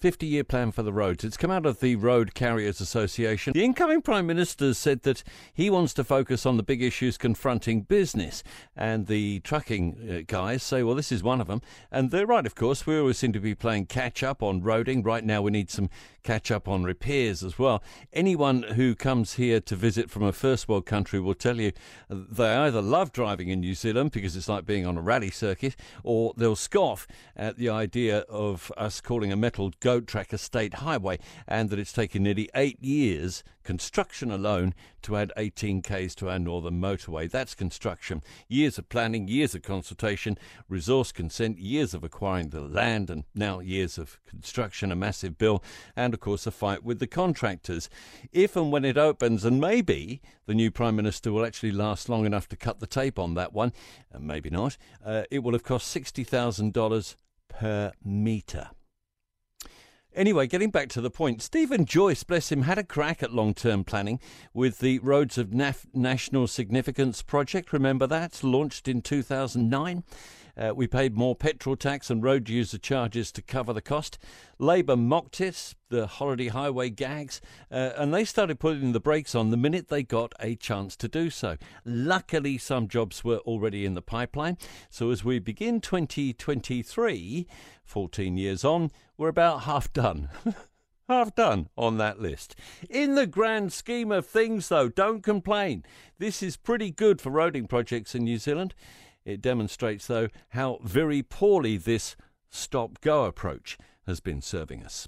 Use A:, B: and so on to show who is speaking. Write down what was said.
A: 50 year plan for the roads. It's come out of the Road Carriers Association. The incoming Prime Minister said that he wants to focus on the big issues confronting business. And the trucking uh, guys say, well, this is one of them. And they're right, of course. We always seem to be playing catch up on roading. Right now, we need some catch up on repairs as well. Anyone who comes here to visit from a first world country will tell you they either love driving in New Zealand because it's like being on a rally circuit, or they'll scoff at the idea of us calling a metal goat track a state highway, and that it's taken nearly eight years, construction alone, to add 18 k's to our northern motorway. That's construction. Years of planning, years of consultation, resource consent, years of acquiring the land, and now years of construction, a massive bill, and of course a fight with the contractors. If and when it opens, and maybe the new Prime Minister will actually last long enough to cut the tape on that one, and maybe not, uh, it will have cost $60,000 per metre. Anyway, getting back to the point, Steven Joyce, bless him, had a crack at long term planning with the Roads of Naf- National Significance project. Remember that? Launched in 2009. Uh, we paid more petrol tax and road user charges to cover the cost. Labour mocked it, the holiday highway gags, uh, and they started putting the brakes on the minute they got a chance to do so. Luckily, some jobs were already in the pipeline. So as we begin 2023, 14 years on, we're about half done. half done on that list. In the grand scheme of things, though, don't complain. This is pretty good for roading projects in New Zealand. It demonstrates, though, how very poorly this stop go approach has been serving us.